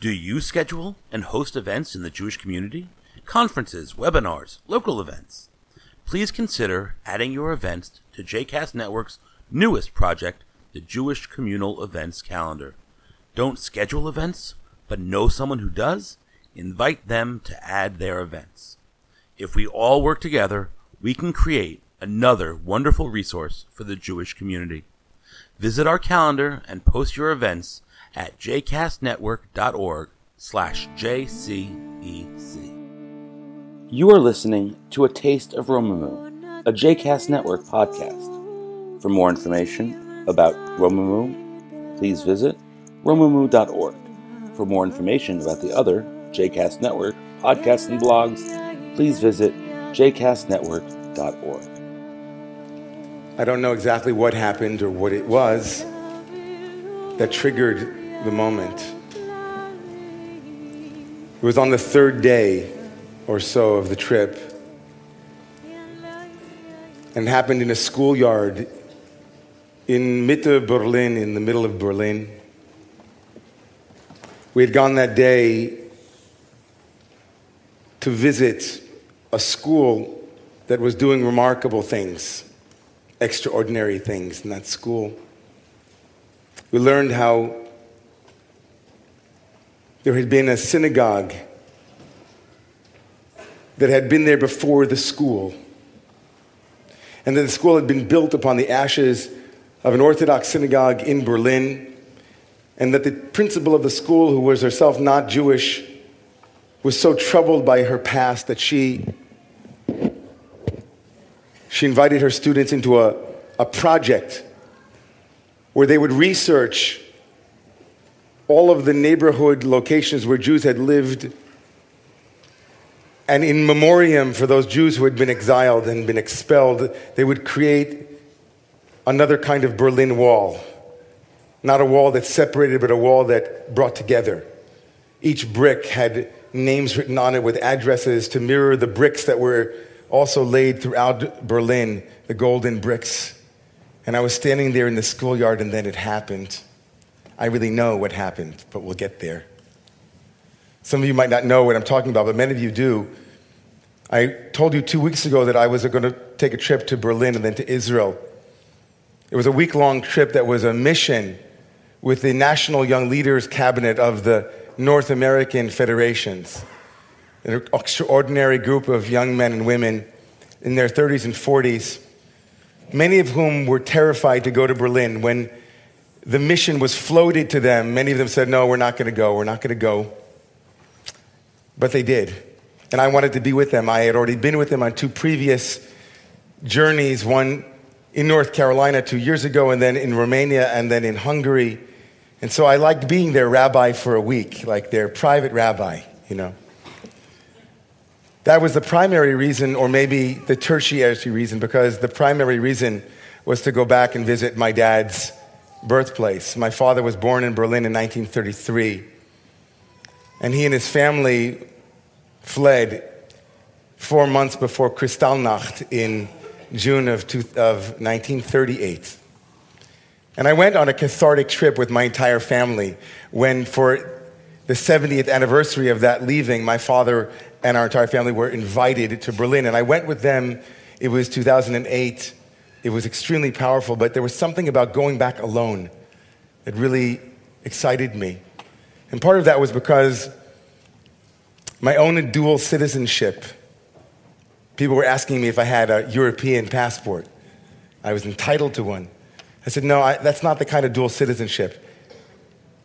Do you schedule and host events in the Jewish community? Conferences, webinars, local events? Please consider adding your events to JCast Network's newest project, the Jewish Communal Events Calendar. Don't schedule events, but know someone who does? Invite them to add their events. If we all work together, we can create another wonderful resource for the Jewish community. Visit our calendar and post your events at jcastnetwork.org slash jcec. You are listening to A Taste of Romemu, a JCast Network podcast. For more information about Romemu, please visit romemu.org. For more information about the other JCast Network podcasts and blogs, please visit jcastnetwork.org. I don't know exactly what happened or what it was that triggered the moment. It was on the third day or so of the trip and happened in a schoolyard in Mitte Berlin, in the middle of Berlin. We had gone that day to visit a school that was doing remarkable things, extraordinary things in that school. We learned how there had been a synagogue that had been there before the school, and that the school had been built upon the ashes of an Orthodox synagogue in Berlin, and that the principal of the school, who was herself not Jewish, was so troubled by her past that she, she invited her students into a, a project where they would research all of the neighborhood locations where Jews had lived. And in memoriam for those Jews who had been exiled and been expelled, they would create another kind of Berlin wall. Not a wall that separated, but a wall that brought together. Each brick had names written on it with addresses to mirror the bricks that were also laid throughout Berlin, the golden bricks. And I was standing there in the schoolyard, and then it happened. I really know what happened, but we'll get there. Some of you might not know what I'm talking about, but many of you do. I told you two weeks ago that I was going to take a trip to Berlin and then to Israel. It was a week long trip that was a mission with the National Young Leaders Cabinet of the North American Federations, an extraordinary group of young men and women in their 30s and 40s, many of whom were terrified to go to Berlin when the mission was floated to them, many of them said, No, we're not going to go. We're not going to go. But they did. And I wanted to be with them. I had already been with them on two previous journeys one in North Carolina two years ago, and then in Romania, and then in Hungary. And so I liked being their rabbi for a week, like their private rabbi, you know. That was the primary reason, or maybe the tertiary reason, because the primary reason was to go back and visit my dad's birthplace. My father was born in Berlin in 1933, and he and his family fled four months before Kristallnacht in June of, of 1938. And I went on a cathartic trip with my entire family when, for the 70th anniversary of that leaving, my father and our entire family were invited to Berlin. And I went with them. It was 2008 it was extremely powerful, but there was something about going back alone that really excited me. And part of that was because my own dual citizenship, people were asking me if I had a European passport. I was entitled to one. I said, no, I, that's not the kind of dual citizenship.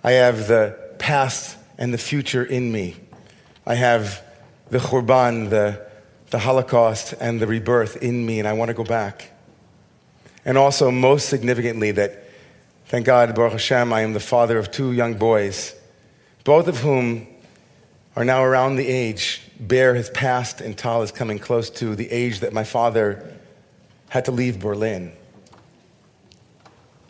I have the past and the future in me. I have the Khurban, the, the Holocaust, and the rebirth in me, and I want to go back. And also, most significantly, that thank God, Baruch Hashem, I am the father of two young boys, both of whom are now around the age. Bear has passed, and Tal is coming close to the age that my father had to leave Berlin.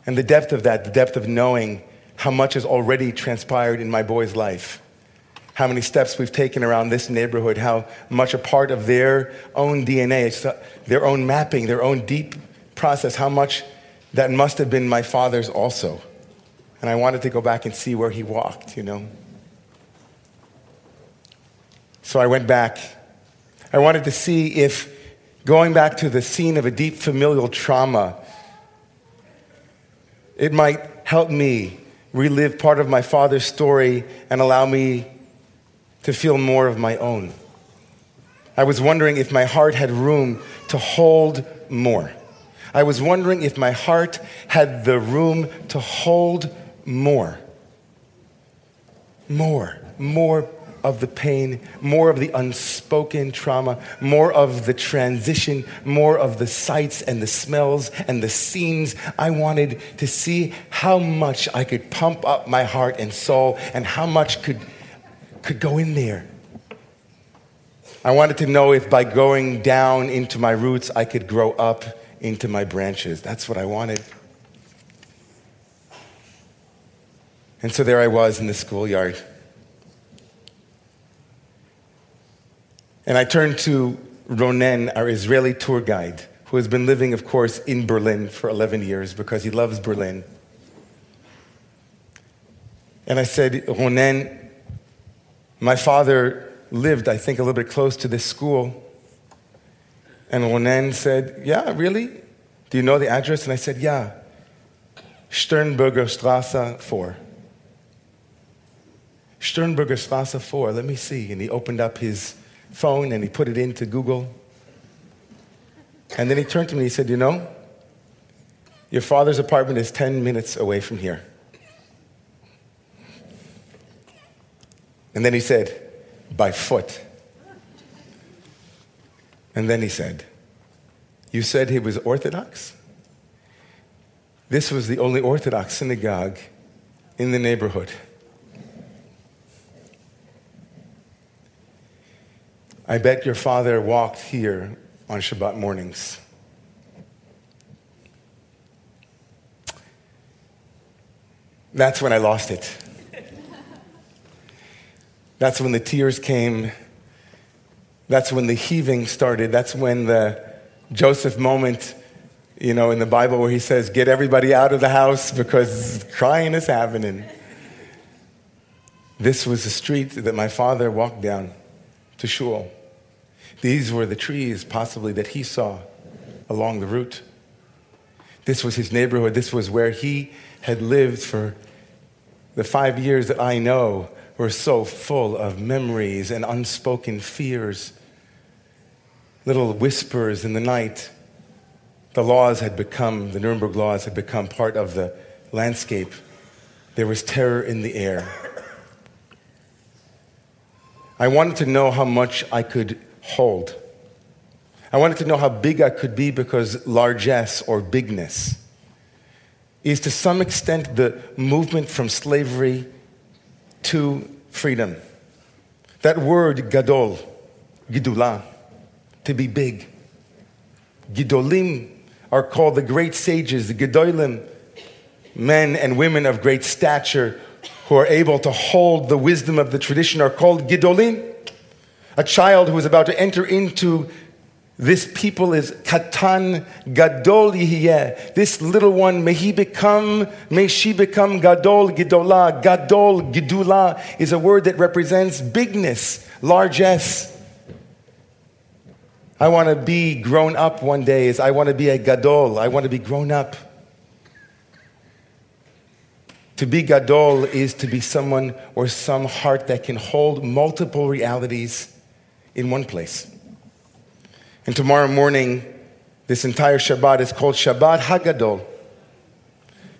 And the depth of that, the depth of knowing how much has already transpired in my boy's life, how many steps we've taken around this neighborhood, how much a part of their own DNA, their own mapping, their own deep process how much that must have been my father's also. And I wanted to go back and see where he walked, you know. So I went back. I wanted to see if going back to the scene of a deep familial trauma, it might help me relive part of my father's story and allow me to feel more of my own. I was wondering if my heart had room to hold more. I was wondering if my heart had the room to hold more. More, more of the pain, more of the unspoken trauma, more of the transition, more of the sights and the smells and the scenes. I wanted to see how much I could pump up my heart and soul and how much could, could go in there. I wanted to know if by going down into my roots, I could grow up into my branches. That's what I wanted. And so there I was in the schoolyard. And I turned to Ronen, our Israeli tour guide, who has been living, of course, in Berlin for 11 years because he loves Berlin. And I said, Ronen, my father lived, I think, a little bit close to this school. And Ronen said, Yeah, really? Do you know the address? And I said, Yeah. Sternberger Straße 4. Sternberger Straße 4, let me see. And he opened up his phone and he put it into Google. And then he turned to me and he said, You know, your father's apartment is 10 minutes away from here. And then he said, By foot. And then he said, You said he was Orthodox? This was the only Orthodox synagogue in the neighborhood. I bet your father walked here on Shabbat mornings. That's when I lost it. That's when the tears came. That's when the heaving started. That's when the Joseph moment, you know, in the Bible where he says, Get everybody out of the house because crying is happening. This was the street that my father walked down to shul. These were the trees, possibly, that he saw along the route. This was his neighborhood. This was where he had lived for the five years that I know were so full of memories and unspoken fears, little whispers in the night. The laws had become, the Nuremberg laws had become part of the landscape. There was terror in the air. I wanted to know how much I could hold. I wanted to know how big I could be because largesse or bigness is to some extent the movement from slavery to freedom. That word gadol, gidula, to be big. Gidolim are called the great sages, the gedolim, men and women of great stature who are able to hold the wisdom of the tradition are called gidolim. A child who is about to enter into this people is katan gadol yihiyeh. This little one, may he become, may she become gadol gidola. Gadol gidula is a word that represents bigness, largesse. I want to be grown up one day. Is I want to be a gadol. I want to be grown up. To be gadol is to be someone or some heart that can hold multiple realities in one place. And tomorrow morning, this entire Shabbat is called Shabbat Hagadol.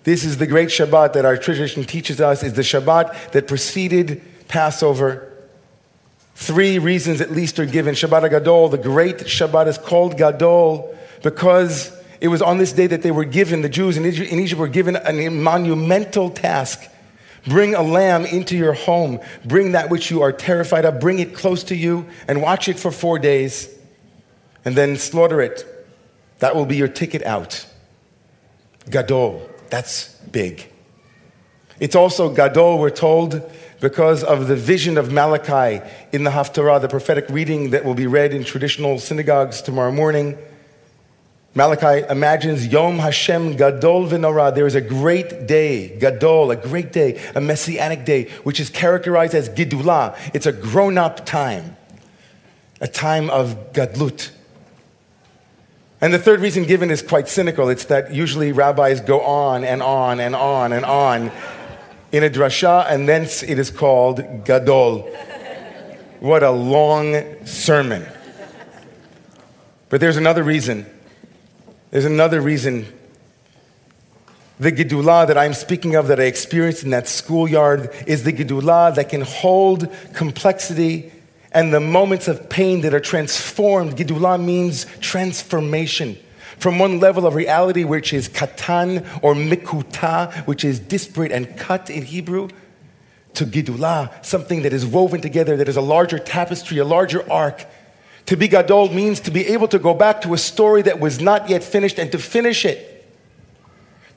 This is the great Shabbat that our tradition teaches us, is the Shabbat that preceded Passover. Three reasons at least are given. Shabbat Gadol, the great Shabbat is called Gadol because it was on this day that they were given, the Jews in Egypt, in Egypt were given a monumental task Bring a lamb into your home. Bring that which you are terrified of. Bring it close to you and watch it for four days and then slaughter it. That will be your ticket out. Gadol, that's big. It's also Gadol, we're told, because of the vision of Malachi in the Haftarah, the prophetic reading that will be read in traditional synagogues tomorrow morning. Malachi imagines Yom Hashem Gadol V'Norah. There is a great day, Gadol, a great day, a messianic day, which is characterized as Gidula. It's a grown up time. a time of gadlut. And the third reason given is quite cynical. It's that usually rabbis go on and on and on and on in a drasha, and thence it is called gadol. What a long sermon. But there's another reason. There's another reason. The Gedulah that I'm speaking of, that I experienced in that schoolyard, is the Gedulah that can hold complexity and the moments of pain that are transformed. Gedulah means transformation from one level of reality, which is katan or mikuta, which is disparate and cut in Hebrew, to Gedulah, something that is woven together, that is a larger tapestry, a larger arc. To be Gadol means to be able to go back to a story that was not yet finished and to finish it.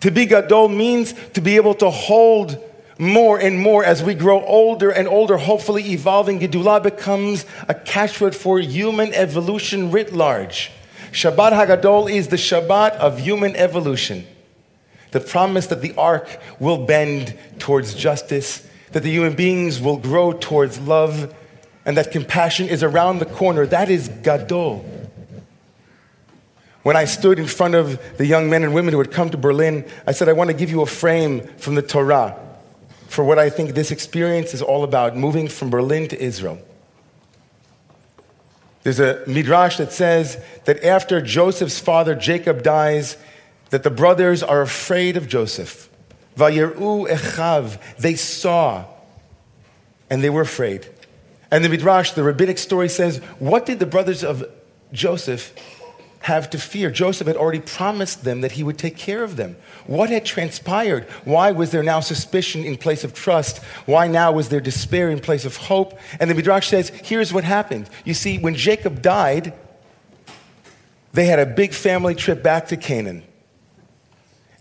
To be Gadol means to be able to hold more and more as we grow older and older, hopefully evolving. Gedulah becomes a catchword for human evolution writ large. Shabbat Hagadol is the Shabbat of human evolution. The promise that the arc will bend towards justice, that the human beings will grow towards love, and that compassion is around the corner. That is Gadol. When I stood in front of the young men and women who had come to Berlin, I said, I want to give you a frame from the Torah for what I think this experience is all about moving from Berlin to Israel. There's a midrash that says that after Joseph's father Jacob dies, that the brothers are afraid of Joseph. Vayeru echav, they saw, and they were afraid. And the midrash, the rabbinic story says, what did the brothers of Joseph have to fear? Joseph had already promised them that he would take care of them. What had transpired? Why was there now suspicion in place of trust? Why now was there despair in place of hope? And the Midrash says, here's what happened. You see, when Jacob died, they had a big family trip back to Canaan.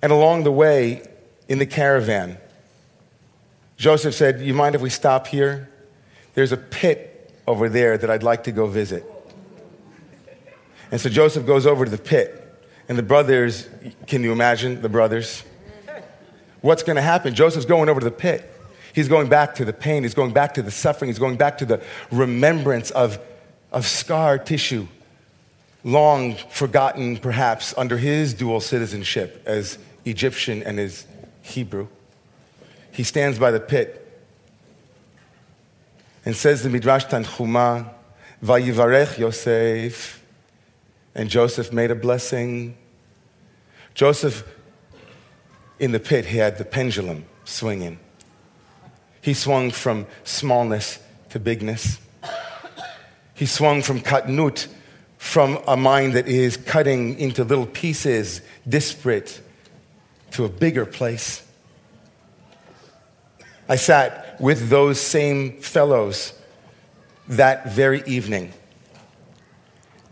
And along the way, in the caravan, Joseph said, You mind if we stop here? There's a pit over there that I'd like to go visit. And so Joseph goes over to the pit. And the brothers, can you imagine the brothers? What's going to happen? Joseph's going over to the pit. He's going back to the pain. He's going back to the suffering. He's going back to the remembrance of, of scar tissue, long forgotten perhaps under his dual citizenship as Egyptian and as Hebrew. He stands by the pit and says the Midrash Tanchuma, Vayivarech Yosef, and Joseph made a blessing. Joseph, in the pit, he had the pendulum swinging. He swung from smallness to bigness. He swung from katnut, from a mind that is cutting into little pieces, disparate, to a bigger place. I sat with those same fellows that very evening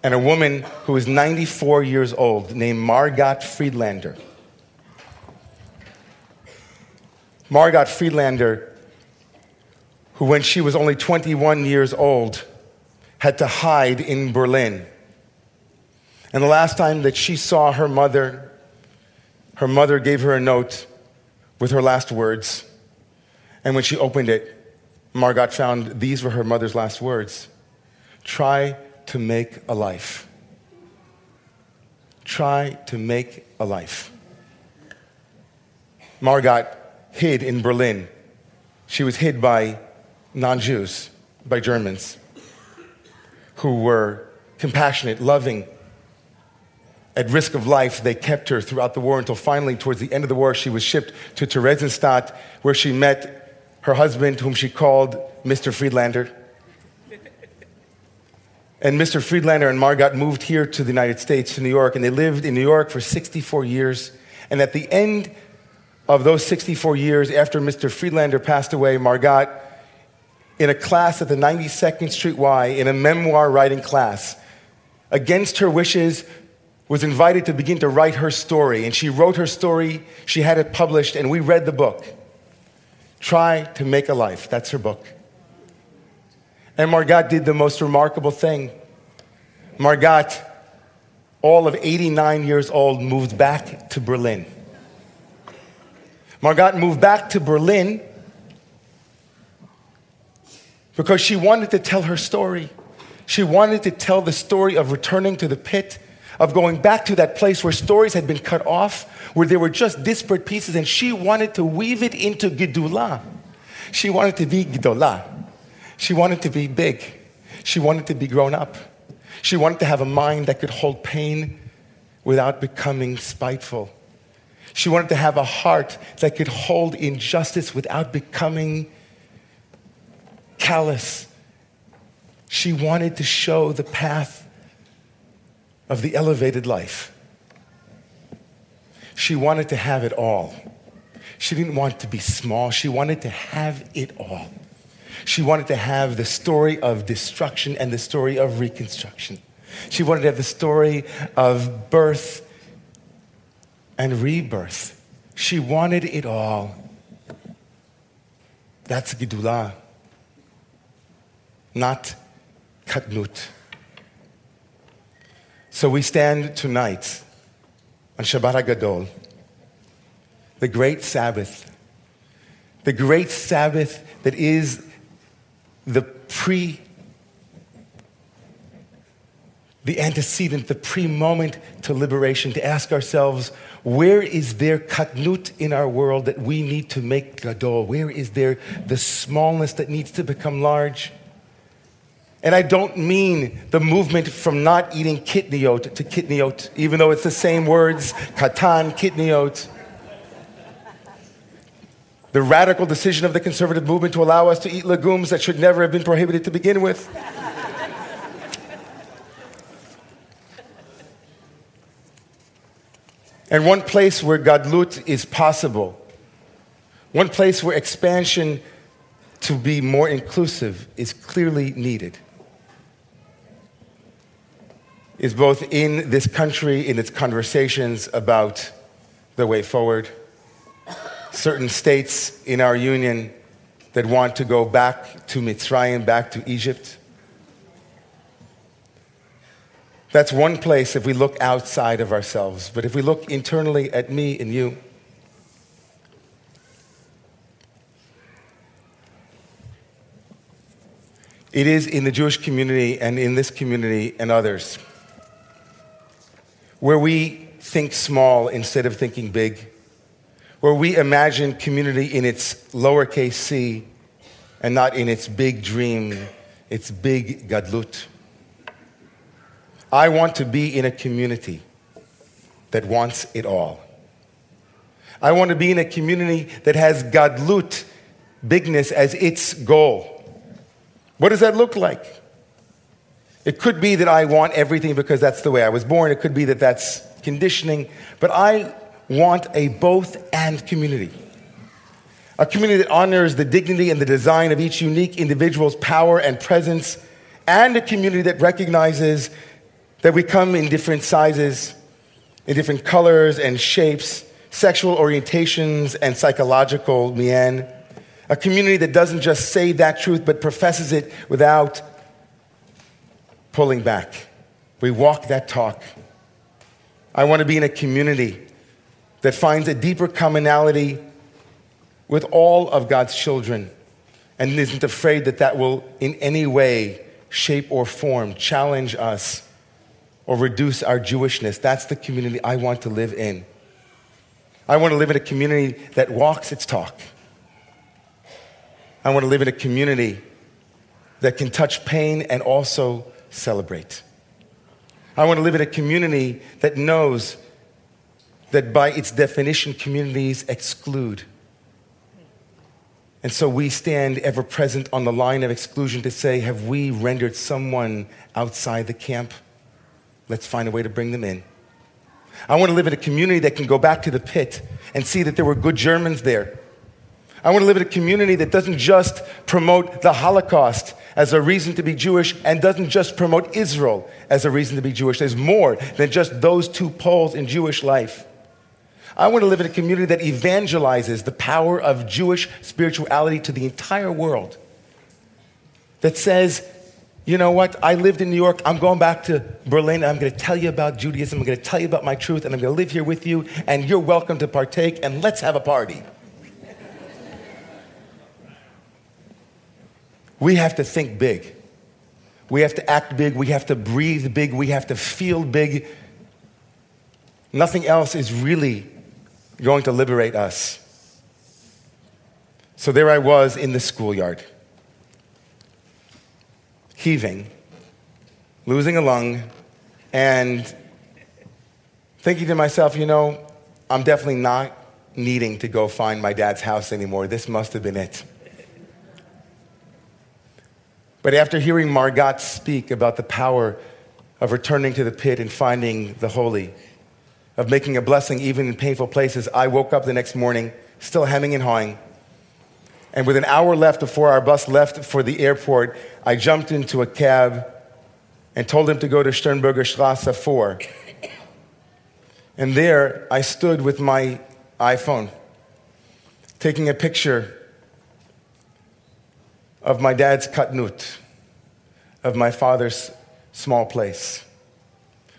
and a woman who was 94 years old named Margot Friedlander. Margot Friedlander, who when she was only 21 years old, had to hide in Berlin. And the last time that she saw her mother, her mother gave her a note with her last words. And when she opened it, Margot found these were her mother's last words Try to make a life. Try to make a life. Margot hid in Berlin. She was hid by non Jews, by Germans, who were compassionate, loving. At risk of life, they kept her throughout the war until finally, towards the end of the war, she was shipped to Theresienstadt, where she met her husband, whom she called Mr. Friedlander. And Mr. Friedlander and Margot moved here to the United States, to New York, and they lived in New York for 64 years. And at the end of those 64 years, after Mr. Friedlander passed away, Margot, in a class at the 92nd Street Y, in a memoir writing class, against her wishes, was invited to begin to write her story. And she wrote her story, she had it published, and we read the book. Try to Make a Life. That's her book. And Margot did the most remarkable thing. Margot, all of 89 years old, moved back to Berlin. Margot moved back to Berlin because she wanted to tell her story She wanted to tell the story of returning to the pit, of going back to that place where stories had been cut off, where there were just disparate pieces, and she wanted to weave it into Gedulah. She wanted to be Gedolah. She wanted to be big. She wanted to be grown up. She wanted to have a mind that could hold pain without becoming spiteful. She wanted to have a heart that could hold injustice without becoming callous. She wanted to show the path of the elevated life. She wanted to have it all. She didn't want to be small, she wanted to have it all. She wanted to have the story of destruction and the story of reconstruction. She wanted to have the story of birth and rebirth. She wanted it all. That's Gedulah, not Katnut. So we stand tonight on Shabbat HaGadol, the great Sabbath, the great Sabbath that is the pre the antecedent, the pre moment to liberation, to ask ourselves, where is there katnut in our world that we need to make gadol? Where is there the smallness that needs to become large? And I don't mean the movement from not eating kitniot to kitniot, even though it's the same words, katan, kitniot. The radical decision of the conservative movement to allow us to eat legumes that should never have been prohibited to begin with. And one place where Gadlut is possible, one place where expansion to be more inclusive is clearly needed, is both in this country, in its conversations about the way forward, certain states in our union that want to go back to Mitzrayim, back to Egypt That's one place if we look outside of ourselves. But if we look internally at me and you, it is in the Jewish community and in this community and others where we think small instead of thinking big, where we imagine community in its lowercase c and not in its big dream, its big gadlut. I want to be in a community that wants it all. I want to be in a community that has Gadlut, bigness, as its goal. What does that look like? It could be that I want everything because that's the way I was born. It could be that that's conditioning. But I want a both and community. A community that honors the dignity and the design of each unique individual's power and presence, and a community that recognizes that we come in different sizes, in different colors and shapes, sexual orientations, and psychological mien. A community that doesn't just say that truth, but professes it without pulling back. We walk that talk. I want to be in a community that finds a deeper commonality with all of God's children and isn't afraid that that will in any way, shape, or form challenge us or reduce our Jewishness. That's the community I want to live in. I want to live in a community that walks its talk. I want to live in a community that can touch pain and also celebrate. I want to live in a community that knows that by its definition, communities exclude. And so we stand ever present on the line of exclusion to say, have we rendered someone outside the camp? Let's find a way to bring them in. I want to live in a community that can go back to the pit and see that there were good Germans there. I want to live in a community that doesn't just promote the Holocaust as a reason to be Jewish and doesn't just promote Israel as a reason to be Jewish. There's more than just those two poles in Jewish life. I want to live in a community that evangelizes the power of Jewish spirituality to the entire world. That says you know what? I lived in New York. I'm going back to Berlin. I'm going to tell you about Judaism. I'm going to tell you about my truth, and I'm going to live here with you, and you're welcome to partake, and let's have a party. We have to think big. We have to act big. We have to breathe big. We have to feel big. Nothing else is really going to liberate us. So there I was in the schoolyard, heaving, losing a lung, and thinking to myself, you know, I'm definitely not needing to go find my dad's house anymore. This must have been it. But after hearing Margot speak about the power of returning to the pit and finding the holy, of making a blessing even in painful places, I woke up the next morning still hemming and hawing. And with an hour left before our bus left for the airport, I jumped into a cab and told him to go to Sternberger Straße 4. And there I stood with my iPhone, taking a picture of my dad's katnut, of my father's small place,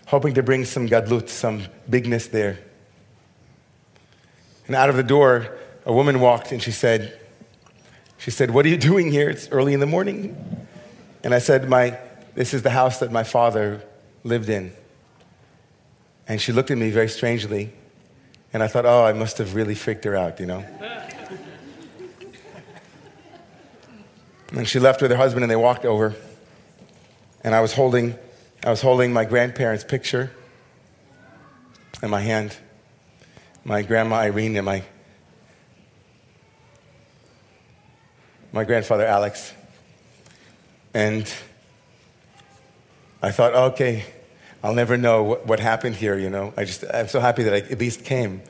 hoping to bring some gadlut, some bigness there. And out of the door, a woman walked and she said, she said, What are you doing here? It's early in the morning. And I said, my, This is the house that my father lived in. And she looked at me very strangely. And I thought, Oh, I must have really freaked her out, you know? And she left with her husband and they walked over. And I was holding, I was holding my grandparents' picture in my hand, my grandma Irene and my, my grandfather Alex. And I thought, okay, I'll never know what, what happened here, you know. I just, I'm so happy that I at least came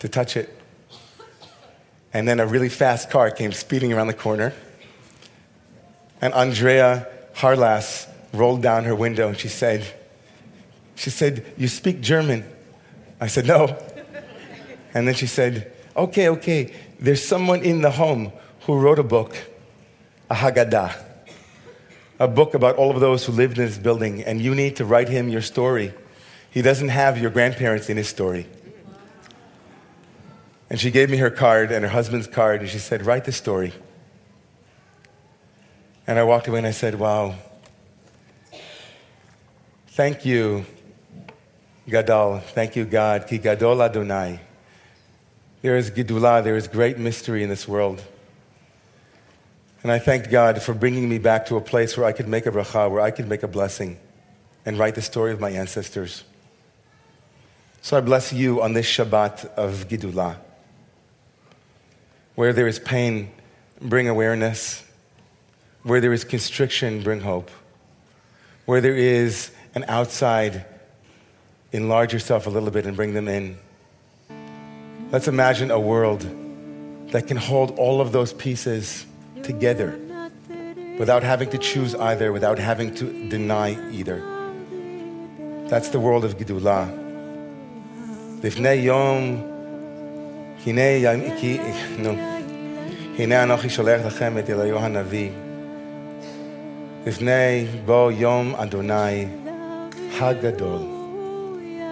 to touch it. And then a really fast car came speeding around the corner. And Andrea Harlas rolled down her window and she said, she said, you speak German? I said, no. And then she said, okay, okay, there's someone in the home who wrote a book, a Haggadah, a book about all of those who lived in this building, and you need to write him your story. He doesn't have your grandparents in his story. And she gave me her card and her husband's card, and she said, write the story. And I walked away and I said, Wow, thank you, Gadol. Thank you, God. Ki Gadol Adonai. There is Gidullah, there is great mystery in this world. And I thanked God for bringing me back to a place where I could make a bracha, where I could make a blessing and write the story of my ancestors. So I bless you on this Shabbat of Gidullah. Where there is pain, bring awareness. Where there is constriction, bring hope. Where there is an outside, enlarge yourself a little bit and bring them in. Let's imagine a world that can hold all of those pieces together without having to choose either, without having to deny either. That's the world of Gidullah. לפני יום, הנה, כי, נו, הנה אנוכי שולח לכם את אליהו הנביא. לפני בוא יום אדוני Haggadol,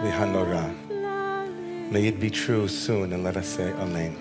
Lihanora. May it be true soon, and let us say Amen.